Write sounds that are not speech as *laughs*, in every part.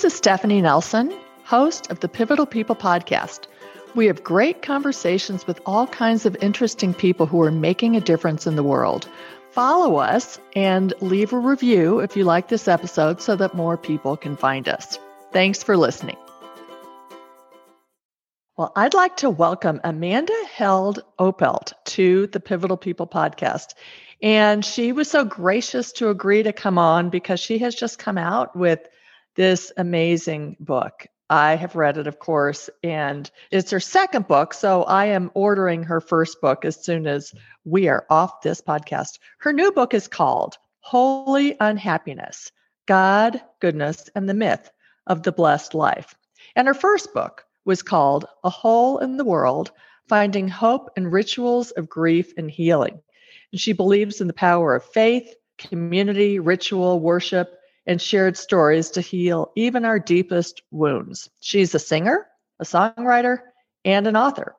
This is Stephanie Nelson, host of the Pivotal People podcast. We have great conversations with all kinds of interesting people who are making a difference in the world. Follow us and leave a review if you like this episode so that more people can find us. Thanks for listening. Well, I'd like to welcome Amanda Held Opelt to the Pivotal People podcast. And she was so gracious to agree to come on because she has just come out with this amazing book. I have read it, of course, and it's her second book. So I am ordering her first book as soon as we are off this podcast. Her new book is called Holy Unhappiness God, Goodness, and the Myth of the Blessed Life. And her first book was called A Hole in the World Finding Hope and Rituals of Grief and Healing. And she believes in the power of faith, community, ritual, worship, and shared stories to heal even our deepest wounds. She's a singer, a songwriter, and an author.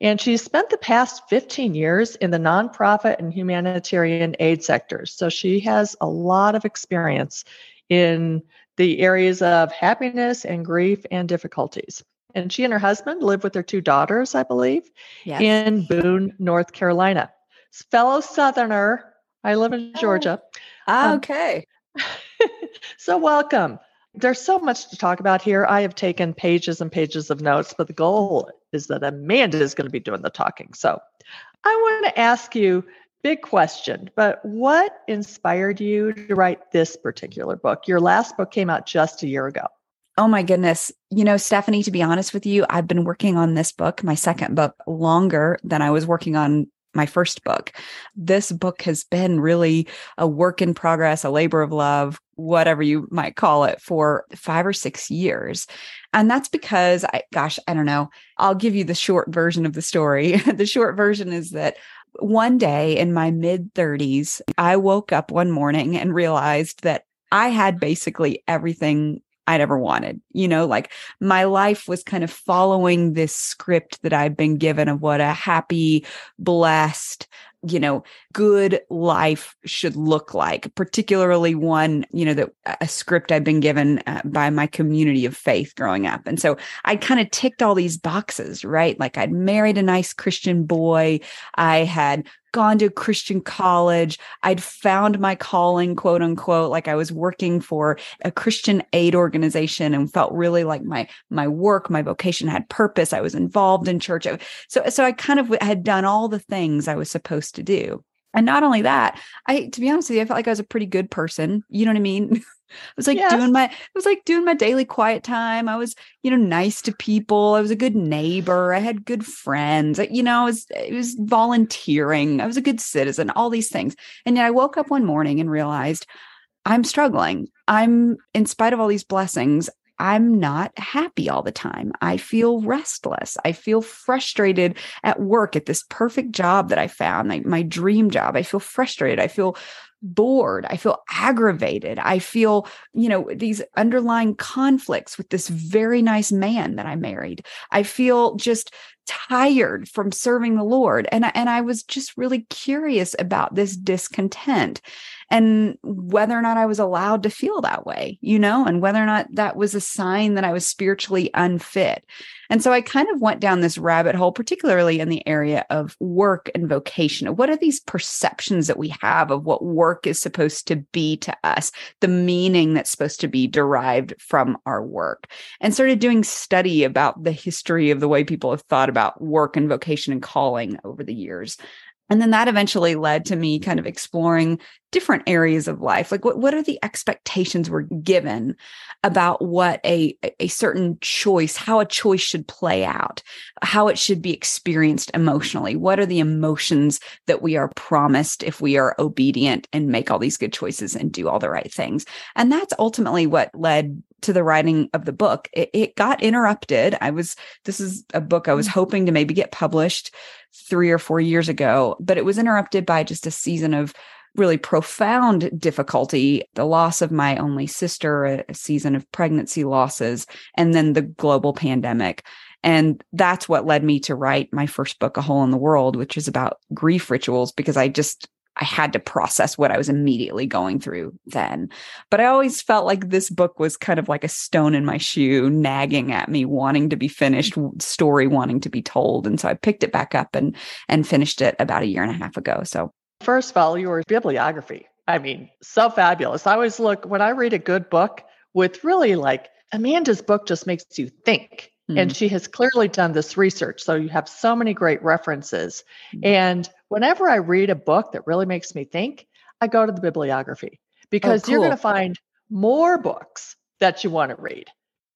And she's spent the past 15 years in the nonprofit and humanitarian aid sectors. So she has a lot of experience in the areas of happiness and grief and difficulties. And she and her husband live with their two daughters, I believe, yes. in Boone, North Carolina. Fellow Southerner, I live in oh. Georgia. Oh. Okay. *laughs* *laughs* So, welcome. There's so much to talk about here. I have taken pages and pages of notes, but the goal is that Amanda is going to be doing the talking. So, I want to ask you big question, but what inspired you to write this particular book? Your last book came out just a year ago. Oh my goodness. You know, Stephanie, to be honest with you, I've been working on this book, my second book, longer than I was working on my first book. This book has been really a work in progress, a labor of love, whatever you might call it, for five or six years. And that's because I, gosh, I don't know. I'll give you the short version of the story. *laughs* the short version is that one day in my mid 30s, I woke up one morning and realized that I had basically everything I'd ever wanted. You know, like my life was kind of following this script that I'd been given of what a happy, blessed, you know, good life should look like, particularly one, you know, that a script I've been given uh, by my community of faith growing up. And so I kind of ticked all these boxes, right? Like I'd married a nice Christian boy. I had gone to Christian college. I'd found my calling, quote unquote, like I was working for a Christian aid organization and felt really like my my work, my vocation had purpose. I was involved in church. So so I kind of had done all the things I was supposed to do. And not only that, I to be honest with you, I felt like I was a pretty good person. You know what I mean? *laughs* I was like yes. doing my I was like doing my daily quiet time. I was, you know, nice to people. I was a good neighbor. I had good friends. I, you know, I was it was volunteering. I was a good citizen, all these things. And yet I woke up one morning and realized I'm struggling. I'm in spite of all these blessings, I'm not happy all the time. I feel restless. I feel frustrated at work at this perfect job that I found, like my dream job. I feel frustrated. I feel bored. I feel aggravated. I feel, you know, these underlying conflicts with this very nice man that I married. I feel just tired from serving the Lord. And, and I was just really curious about this discontent and whether or not I was allowed to feel that way, you know, and whether or not that was a sign that I was spiritually unfit. And so I kind of went down this rabbit hole, particularly in the area of work and vocation. What are these perceptions that we have of what work is supposed to be to us, the meaning that's supposed to be derived from our work, and started doing study about the history of the way people have thought about work and vocation and calling over the years. And then that eventually led to me kind of exploring different areas of life. Like what, what are the expectations we're given about what a, a certain choice, how a choice should play out, how it should be experienced emotionally? What are the emotions that we are promised if we are obedient and make all these good choices and do all the right things? And that's ultimately what led to the writing of the book. It, it got interrupted. I was, this is a book I was mm. hoping to maybe get published three or four years ago, but it was interrupted by just a season of really profound difficulty the loss of my only sister, a, season of pregnancy losses, and then the global pandemic. And that's what led me to write my first book, A Hole in the World, which is about grief rituals, because I just I had to process what I was immediately going through then. But I always felt like this book was kind of like a stone in my shoe, nagging at me, wanting to be finished, story wanting to be told. And so I picked it back up and and finished it about a year and a half ago. So first of all, your bibliography. I mean, so fabulous. I always look when I read a good book with really like Amanda's book just makes you think. Mm-hmm. And she has clearly done this research. So you have so many great references. Mm-hmm. And whenever I read a book that really makes me think, I go to the bibliography oh, because oh, cool. you're going to find more books that you want to read.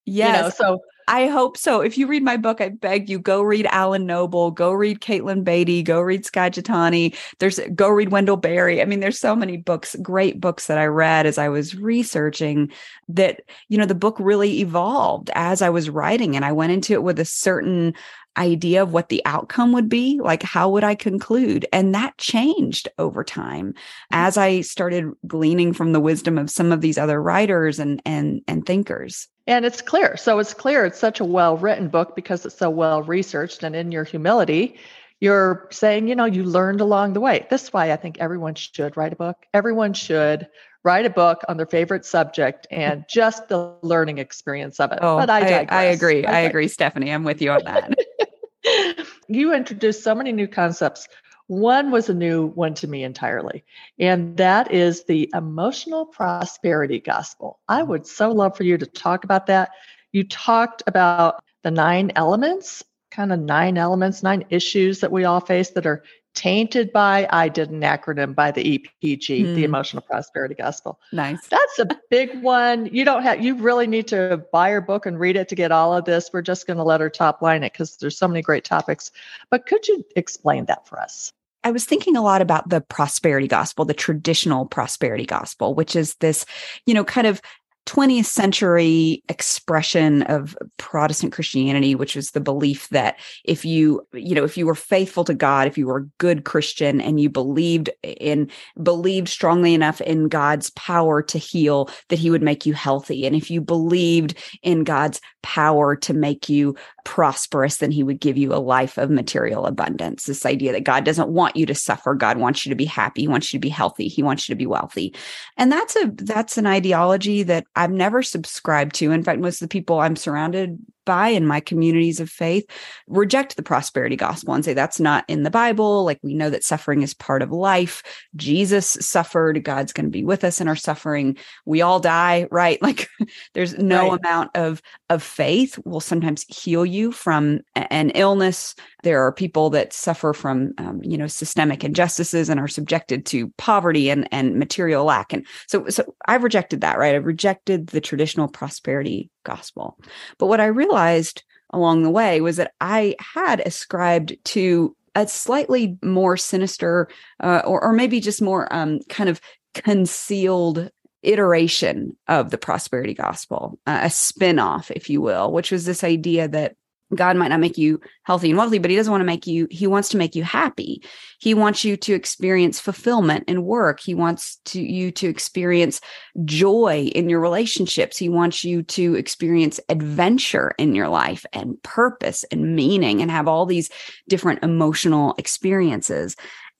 Yes. You know, so I hope so. If you read my book, I beg you go read Alan Noble, go read Katelyn Beaty, go read Skye Jethani. There's go read Wendell Berry. I mean, there's so many books, great books that I read as I was researching that, you know, the book really evolved as I was writing and I went into it with a certain idea of what the outcome would be like how would i conclude and that changed over time mm-hmm. as i started gleaning from the wisdom of some of these other writers and and and thinkers and it's clear so it's clear it's such a well written book because it's so well researched and in your humility you're saying you know you learned along the way this is why i think everyone should write a book everyone should write a book on their favorite subject and *laughs* just the learning experience of it. Oh, but I, I, I agree. I, I agree, Stephanie. I'm with you on that. *laughs* you introduced so many new concepts. One was a new one to me entirely, and that is the emotional prosperity gospel. I would so love for you to talk about that. You talked about the nine elements, kind of nine elements, nine issues that we all face that are tainted by i did an acronym by the epg mm. the hmm. emotional prosperity gospel nice that's a big one you don't have you really need to buy her book and read it to get all of this we're just going to let her top line it because there's so many great topics but could you explain that for us I was thinking a lot about the prosperity gospel, the traditional prosperity gospel, which is this, you know, kind of 20th century expression of Protestant Christianity, which was the belief that if you, you know, if you were faithful to God, if you were a good Christian and you believed in, believed strongly enough in God's power to heal, that he would make you healthy. And if you believed in God's power to make you prosperous, then he would give you a life of material abundance. This idea that God doesn't want you to suffer. God wants you to be happy. He wants you to be healthy. He wants you to be wealthy. And that's a, that's an ideology that I've never subscribed to. In fact, most of the people I'm surrounded by in my communities of faith reject the prosperity gospel and say that's not in the Bible. Like we know that suffering is part of life. Jesus suffered. God's going to be with us in our suffering. We all die, right? *laughs* Like there's no right. amount of of faith will sometimes heal you from an illness. There are people that suffer from um, you know systemic injustices and are subjected to poverty and and material lack. And so so I've rejected that, right? I've rejected the traditional prosperity gospel. But what I realized along the way was that I had ascribed to a slightly more sinister, uh, or, or maybe just more um, kind of concealed iteration of the prosperity gospel, uh, a spin-off, if you will, which was this idea that God might not make you healthy and wealthy, but he doesn't want to make you, he wants to make you happy. He wants you to experience fulfillment in work. He wants to you to experience joy in your relationships. He wants you to experience adventure in your life and purpose and meaning and have all these different emotional experiences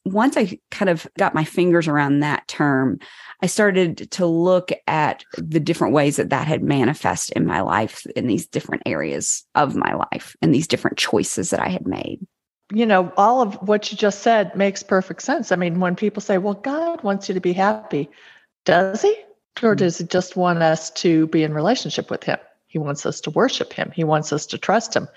once I kind of got my fingers around that term, I started to look at the different ways that that had manifest in my life in these different areas of my life and these different choices that I had made. You know, all of what you just said makes perfect sense. I mean, when people say, well, God wants you to be happy, does he? Or mm. does he just want us to be in relationship with him? He wants us to worship him. He wants us to trust him.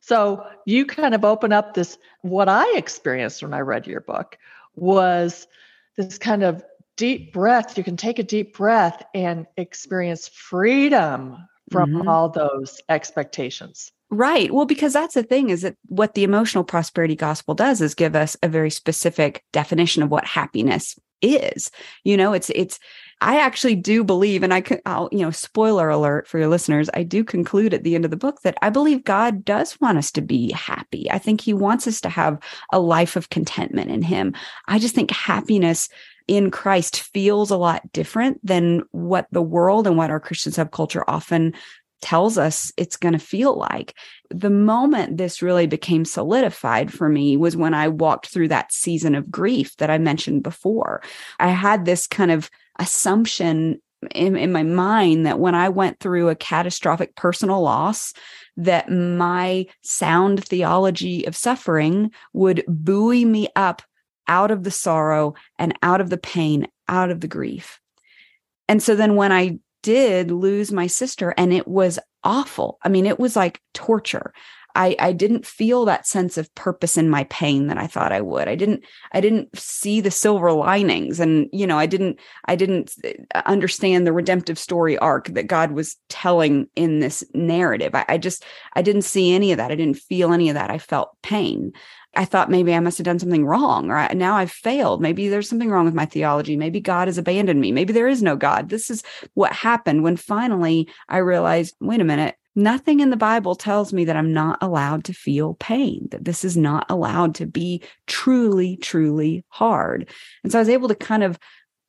So you kind of open up this, what I experienced when I read your book was this kind of deep breath. You can take a deep breath and experience freedom from mm-hmm. all those expectations. Right. Well, because that's the thing is that what the emotional prosperity gospel does is give us a very specific definition of what happiness is. You know, it's it's I actually do believe, and I could, I'll, you know, spoiler alert for your listeners, I do conclude at the end of the book that I believe God does want us to be happy. I think He wants us to have a life of contentment in Him. I just think happiness in Christ feels a lot different than what the world and what our Christian subculture often tells us it's going to feel like. The moment this really became solidified for me was when I walked through that season of grief that I mentioned before. I had this kind of assumption in, in my mind that when I went through a catastrophic personal loss, that my sound theology of suffering would buoy me up out of the sorrow and out of the pain, out of the grief. And so then when I did lose my sister, and it was awful. I mean, it was like torture. I, I didn't feel that sense of purpose in my pain that I thought I would. I didn't I didn't see the silver linings and you know I didn't I didn't uh, understand the redemptive story arc that God was telling in this narrative. I, I just I didn't see any of that. I didn't feel any of that. I felt pain. I thought maybe I must have done something wrong, or now I've failed. Maybe there's something wrong with my theology. Maybe God has abandoned me. Maybe there is no God. This is what happened when finally I realized wait a minute, Nothing in the Bible tells me that I'm not allowed to feel pain, that this is not allowed to be truly, truly hard. And so I was able to kind of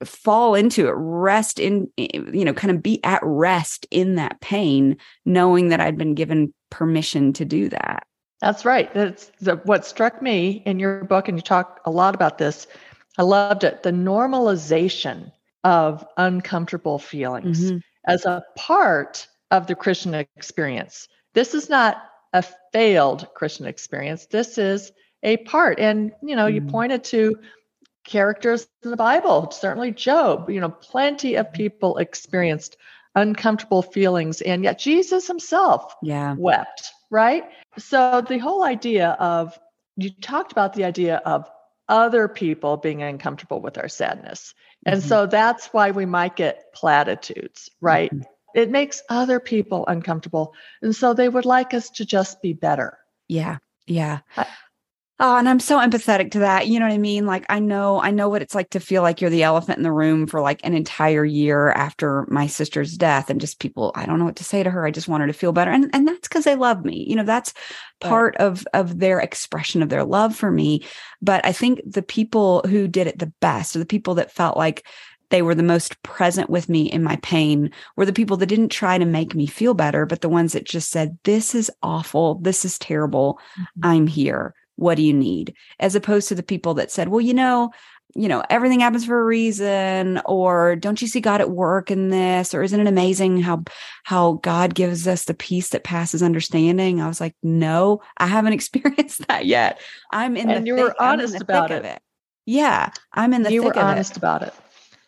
fall into it, rest in, you know, kind of be at rest in that pain, knowing that I'd been given permission to do that. That's right. That's the, what struck me in your book, and you talk a lot about this. I loved it. The normalization of uncomfortable feelings mm-hmm. as a part of the Christian experience. This is not a failed Christian experience. This is a part. And, you know, mm. you pointed to characters in the Bible, certainly Job, you know, plenty of people experienced uncomfortable feelings. And yet Jesus himself yeah. wept, right? So the whole idea of, you talked about the idea of other people being uncomfortable with our sadness. And mm-hmm. so that's why we might get platitudes, right? Mm-hmm it makes other people uncomfortable. And so they would like us to just be better. Yeah. Yeah. I, Oh, and I'm so empathetic to that. You know what I mean? Like I know, I know what it's like to feel like you're the elephant in the room for like an entire year after my sister's death and just people, I don't know what to say to her. I just want her to feel better. And and that's because they love me. You know, that's part right. of of their expression of their love for me. But I think the people who did it the best or the people that felt like they were the most present with me in my pain were the people that didn't try to make me feel better, but the ones that just said, This is awful. This is terrible. Mm-hmm. I'm here. What do you need? As opposed to the people that said, Well, you know, you know, everything happens for a reason, or don't you see God at work in this? Or isn't it amazing how how God gives us the peace that passes understanding? I was like, no, I haven't *laughs* experienced that yet. I'm in and the you were honest about it. it. Yeah, I'm in the you were honest it. about it.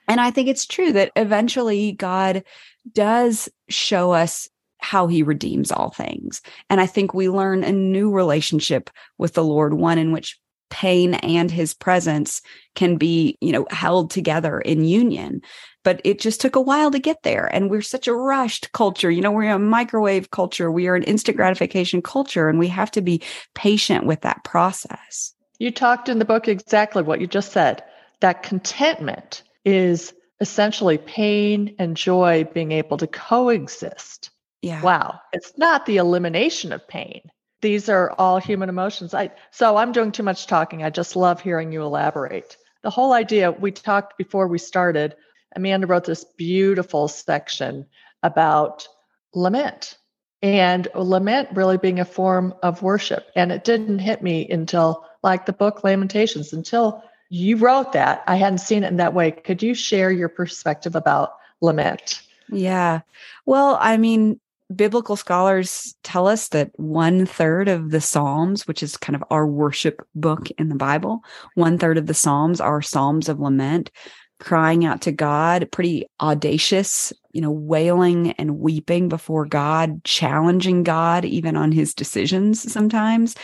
And I think it's true that eventually God does show us how he redeems all things. And I think we learn a new relationship with the Lord, one in which pain and his presence can be, you know, held together in union. But it just took a while to get there. And we're such a rushed culture. You know, we're a microwave culture. We are an instant gratification culture, and we have to be patient with that process. You talked in the book exactly what you just said that contentment is essentially pain and joy being able to coexist. Yeah. Wow. It's not the elimination of pain. These are all human emotions. I so I'm doing too much talking. I just love hearing you elaborate. The whole idea we talked before we started, Amanda wrote this beautiful section about lament and lament really being a form of worship. And it didn't hit me until like the book Lamentations until you wrote that. I hadn't seen it in that way. Could you share your perspective about lament? Yeah. Well, I mean, biblical scholars tell us that one third of the Psalms, which is kind of our worship book in the Bible, one third of the Psalms are Psalms of lament, crying out to God, pretty audacious, you know, wailing and weeping before God, challenging God even on his decisions sometimes.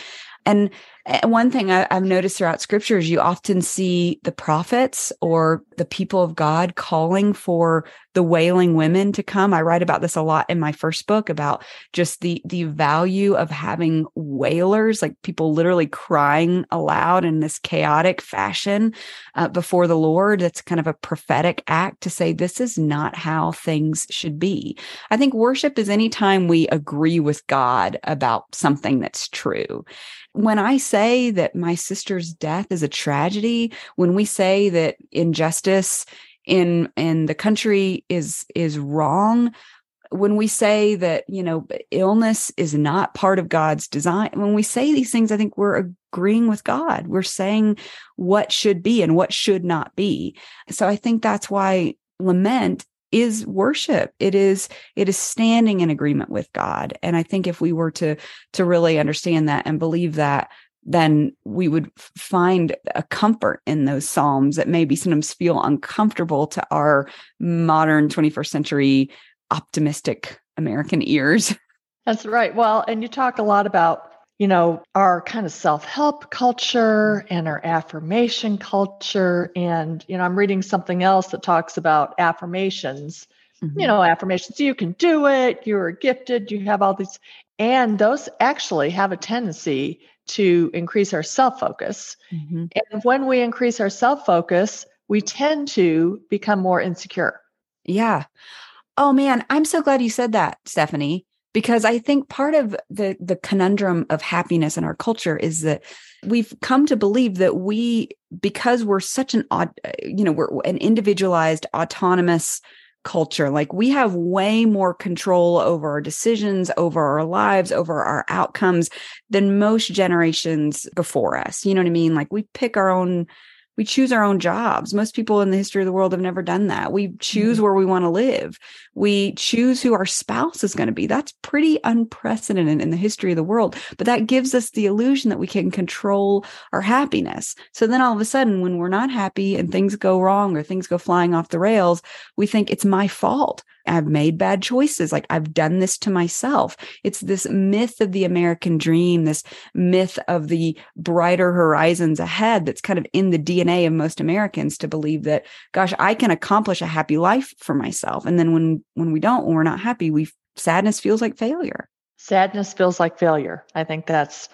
And one thing I, have noticed throughout scripture is you often see the prophets or the people of God calling for the wailing women to come. I write about this a lot in my first book about just the the value of having wailers, like people literally crying aloud in this chaotic fashion uh, before the Lord. It's kind of a prophetic act to say this is not how things should be. I think worship is anytime we agree with God about something that's true when I say that my sister's death is a tragedy, when we say that injustice in in the country is is wrong, when we say that, you know, illness is not part of God's design, when we say these things, I think we're agreeing with God. We're saying what should be and what should not be. So I think that's why lament is worship it is it is standing in agreement with god and i think if we were to to really understand that and believe that then we would find a comfort in those psalms that maybe sometimes feel uncomfortable to our modern 21st century optimistic American ears. *laughs* That's right. Well, and you talk a lot about, you know, our kind of self help culture and our affirmation culture. And, you know, I'm reading something else that talks about affirmations. Mm-hmm. You know, affirmations, you can do it, you're gifted, you have all these. And those actually have a tendency to increase our self focus. Mm-hmm. And when we increase our self focus, we tend to become more insecure. Yeah. Oh man, I'm so glad you said that, Stephanie, because I think part of the the conundrum of happiness in our culture is that we've come to believe that we because we're such an odd you know, we're an individualized autonomous culture. Like we have way more control over our decisions, over our lives, over our outcomes than most generations before us. You know what I mean? Like we pick our own we choose our own jobs. Most people in the history of the world have never done that. We choose mm-hmm. where we want to live. We choose who our spouse is going to be. That's pretty unprecedented in the history of the world. But that gives us the illusion that we can control our happiness. So then all of a sudden, when we're not happy and things go wrong or things go flying off the rails, we think it's my fault. I've made bad choices. Like I've done this to myself. It's this myth of the American dream, this myth of the brighter horizons ahead that's kind of in the DNA of most Americans to believe that, gosh, I can accomplish a happy life for myself. And then when when we don't, when we're not happy, we sadness feels like failure. Sadness feels like failure. I think that's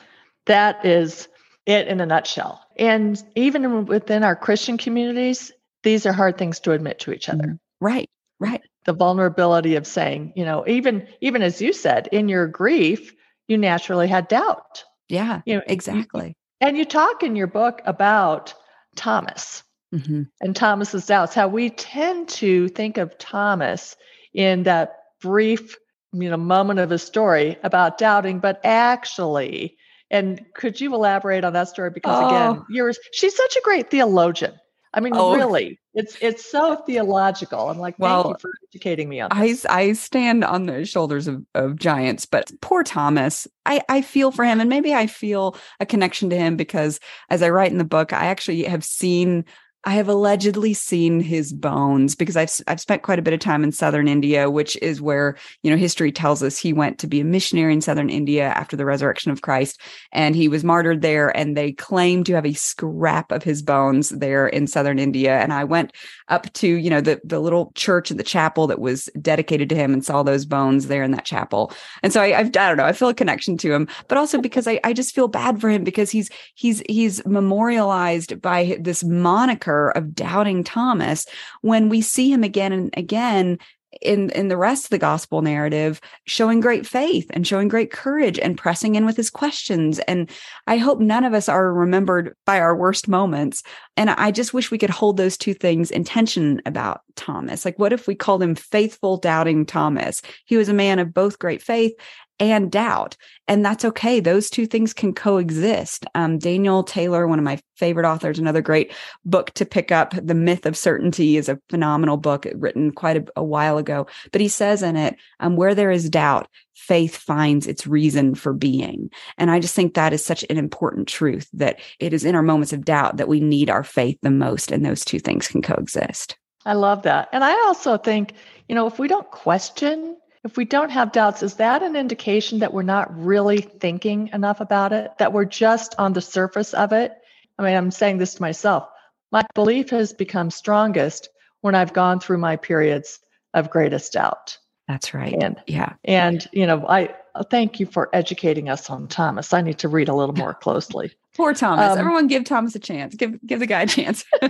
that is it in a nutshell. And even within our Christian communities, these are hard things to admit to each other. Mm, right. Right the vulnerability of saying, you know, even even as you said, in your grief, you naturally had doubt. Yeah, you know, exactly. And you talk in your book about Thomas mm-hmm. and Thomas's doubts, how we tend to think of Thomas in that brief, you know, moment of his story about doubting, but actually, and could you elaborate on that story? Because oh. again, you're she's such a great theologian. I mean, oh. really, it's it's so theological. I'm like, thank well, you for educating me on this. I I stand on the shoulders of, of giants, but poor Thomas, I, I feel for him and maybe I feel a connection to him because as I write in the book, I actually have seen I have allegedly seen his bones because I've I've spent quite a bit of time in southern India, which is where you know history tells us he went to be a missionary in southern India after the resurrection of Christ, and he was martyred there. And they claim to have a scrap of his bones there in southern India. And I went up to you know the the little church and the chapel that was dedicated to him and saw those bones there in that chapel. And so I I've, I don't know I feel a connection to him, but also because I I just feel bad for him because he's he's he's memorialized by this moniker of doubting Thomas when we see him again and again in in the rest of the gospel narrative showing great faith and showing great courage and pressing in with his questions. And i hope none of us are remembered by our worst moments. And i just wish we could hold those two things in tension about thomas. Like what if we called him faithful doubting thomas? He was a man of both great faith and doubt. And that's okay. Those two things can coexist. Um, Daniel Taylor, one of my favorite authors, another great book to pick up, The Myth of Certainty, is a phenomenal book written quite a, a while ago. But he says in it, um, where there is doubt, faith finds its reason for being. And I just think that is such an important truth that it is in our moments of doubt that we need our faith the most, and those two things can coexist. I love that. And I also think, you know, if we don't question if we don't have doubts, is that an indication that we're not really thinking enough about it, that we're just on the surface of it? I mean, I'm saying this to myself. My belief has become strongest when I've gone through my periods of greatest doubt. That's right. And yeah. And you know, I thank you for educating us on Thomas. I need to read a little more closely. *laughs* Poor Thomas. Um, Everyone give Thomas a chance. Give give the guy a chance. *laughs*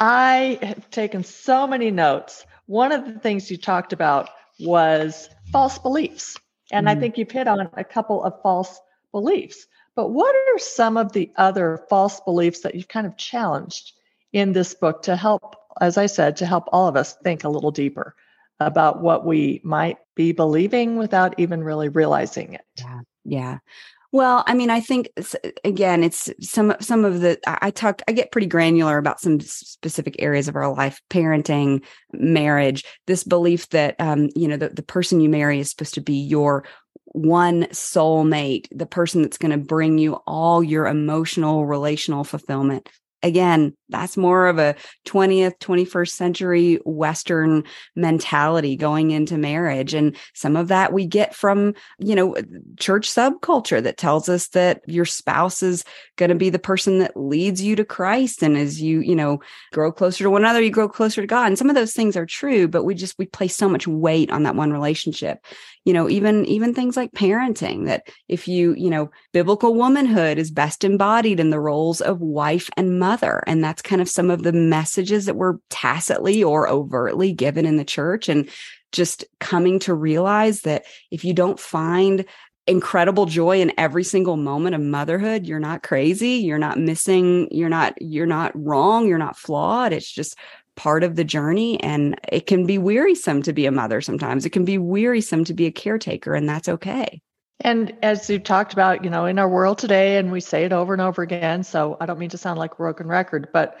I have taken so many notes one of the things you talked about was false beliefs. And mm I think you've hit on a couple of false beliefs. But what are some of the other false beliefs that you've kind of challenged in this book to help, as I said, to help all of us think a little deeper about what we might be believing without even really realizing it. Yeah. Yeah. Well, I mean, I think again, it's some some of the I talk I get pretty granular about some specific areas of our life, parenting, marriage, this belief that um, you know, the, the person you marry is supposed to be your one soulmate, the person that's going to bring you all your emotional, relational fulfillment again, that's more of a 20th, 21st century Western mentality going into marriage. And some of that we get from, you know, church subculture that tells us that your spouse is going to be the person that leads you to Christ. And as you, you know, grow closer to one another, you grow closer to God. And some of those things are true, but we just, we place so much weight on that one relationship you know even even things like parenting that if you you know biblical womanhood is best embodied in the roles of wife and mother and that's kind of some of the messages that were tacitly or overtly given in the church and just coming to realize that if you don't find incredible joy in every single moment of motherhood you're not crazy you're not missing you're not you're not wrong you're not flawed. It's just part of the journey. And it can be wearisome to be a mother sometimes. It can be wearisome to be a caretaker and that's okay and as you talked about you know in our world today and we say it over and over again so i don't mean to sound like a broken record but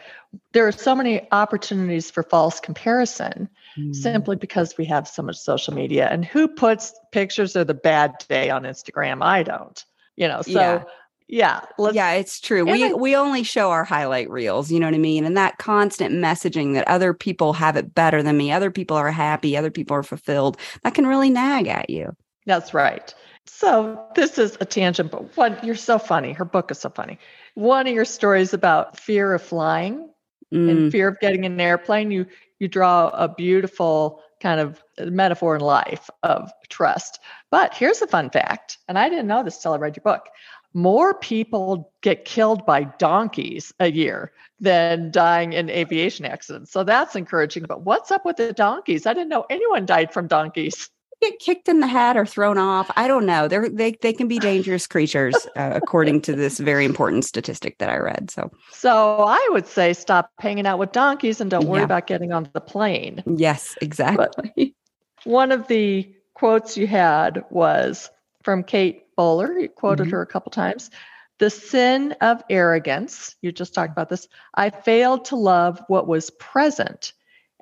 there are so many opportunities for false comparison mm. simply because we have so much social media. And who puts pictures of the bad day on instagram? I don't you know so yeah. yeah yeah it's true. We I, we only show our highlight reels you know what i mean? And that constant messaging that other people have it better than me other people are happy other people are fulfilled that can really nag at you that's right so this is a tangent but what you're so funny her book is so funny one of your stories about fear of flying mm. and fear of getting in an airplane you you draw a beautiful kind of metaphor in life of trust but here's a fun fact and i didn't know this till i read your book more people get killed by donkeys a year than dying in aviation accidents. So that's encouraging. But what's up with the donkeys? I didn't know anyone died from donkeys. Get kicked in the head or thrown off. I don't know. They're they they can be dangerous creatures, uh, according to this very important statistic that I read. So, so I would say stop hanging out with donkeys and don't worry yeah. about getting on the plane. Yes, exactly. But one of the quotes you had was from Kate Bowler. You quoted mm-hmm. her a couple times. The sin of arrogance, you just talked about this. I failed to love what was present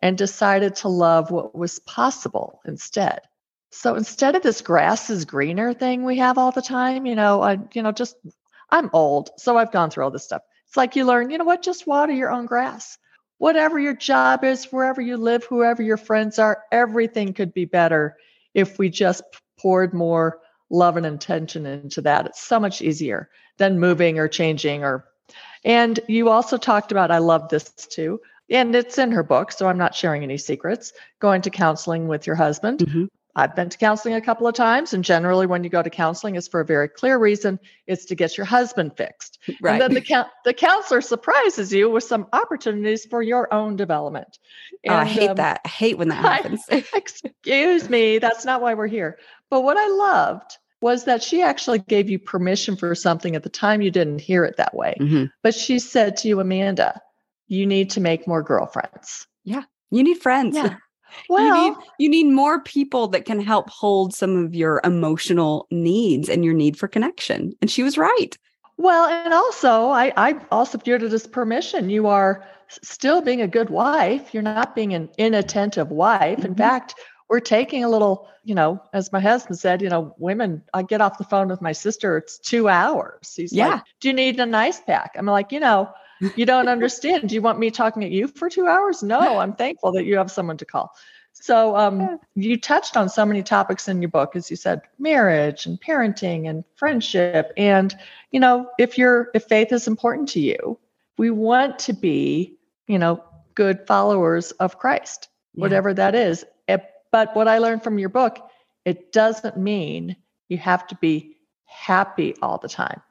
and decided to love what was possible instead. So instead of this grass is greener thing we have all the time, you know, I, you know, just I'm old, so I've gone through all this stuff. It's like you learn, you know what, just water your own grass. Whatever your job is, wherever you live, whoever your friends are, everything could be better if we just poured more love and intention into that. It's so much easier than moving or changing or and you also talked about I love this too. And it's in her book, so I'm not sharing any secrets. Going to counseling with your husband. Mm-hmm. I've been to counseling a couple of times, and generally, when you go to counseling, it's for a very clear reason. It's to get your husband fixed. Right. And then the the counselor surprises you with some opportunities for your own development. And, oh, I hate um, that. I hate when that *laughs* happens. I, *laughs* excuse me, that's not why we're here. But what I loved was that she actually gave you permission for something at the time you didn't hear it that way. Mm-hmm. But she said to you, Amanda, you need to make more girlfriends. Yeah. You need friends. Yeah. Well, you need, you need more people that can help hold some of your emotional needs and your need for connection. And she was right. Well, and also, I, I also viewed it as permission. You are still being a good wife. You're not being an inattentive wife. Mm-hmm. In fact, we're taking a little, you know, as my husband said, you know, women, I get off the phone with my sister, it's two hours. He's yeah. like, Do you need an ice pack? I'm like, you know, you don't understand. Do you want me talking at you for two hours? No, I'm thankful that you have someone to call. So um, you touched on so many topics in your book, as you said, marriage and parenting and friendship. And, you know, if you're if faith is important to you, we want to be, you know, good followers of Christ, yeah. whatever that is. But what I learned from your book, it doesn't mean you have to be happy all the time.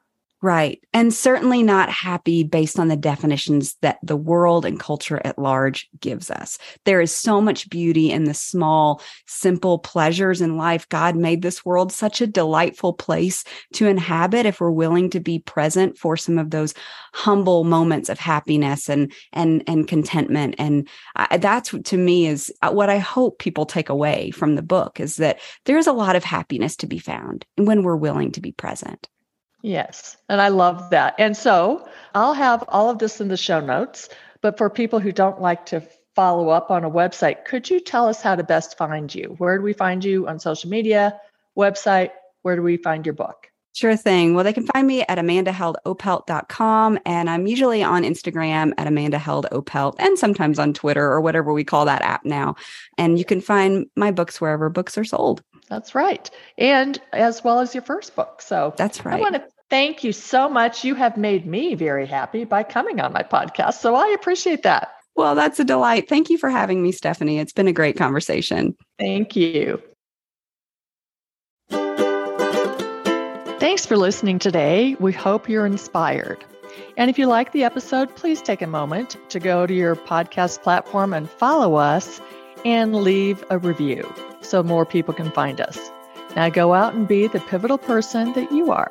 Right. And certainly not happy based on the definitions that the world and culture at large gives us. There is so much beauty in the small, simple pleasures in life. God made this world such a delightful place to inhabit if we're willing to be present for some of those humble moments of happiness and and and contentment and I, that's to me is uh, what I hope people take away from the book is that there's a lot of happiness to be found when we're willing to be present. Yes. And I love that. And so I'll have all of this in the show notes. But for people who don't like to follow up on a website, could you tell us how to best find you? Where do we find you on social media, website? Where do we find your book? Sure thing. Well, they can find me at amandaheldopelt.com. And I'm usually on Instagram at amandaheldopelt and sometimes on Twitter or whatever we call that app now. And you can find my books wherever books are sold. That's right. And as well as your first book. So that's right. I want to thank you so much. You have made me very happy by coming on my podcast. So I appreciate that. Well, that's a delight. Thank you for having me, Stephanie. It's been a great conversation. Thank you. Thanks for listening today. We hope you're inspired. And if you like the episode, please take a moment to go to your podcast platform and follow us and leave a review so more people can find us. Now go out and be the pivotal person that you are.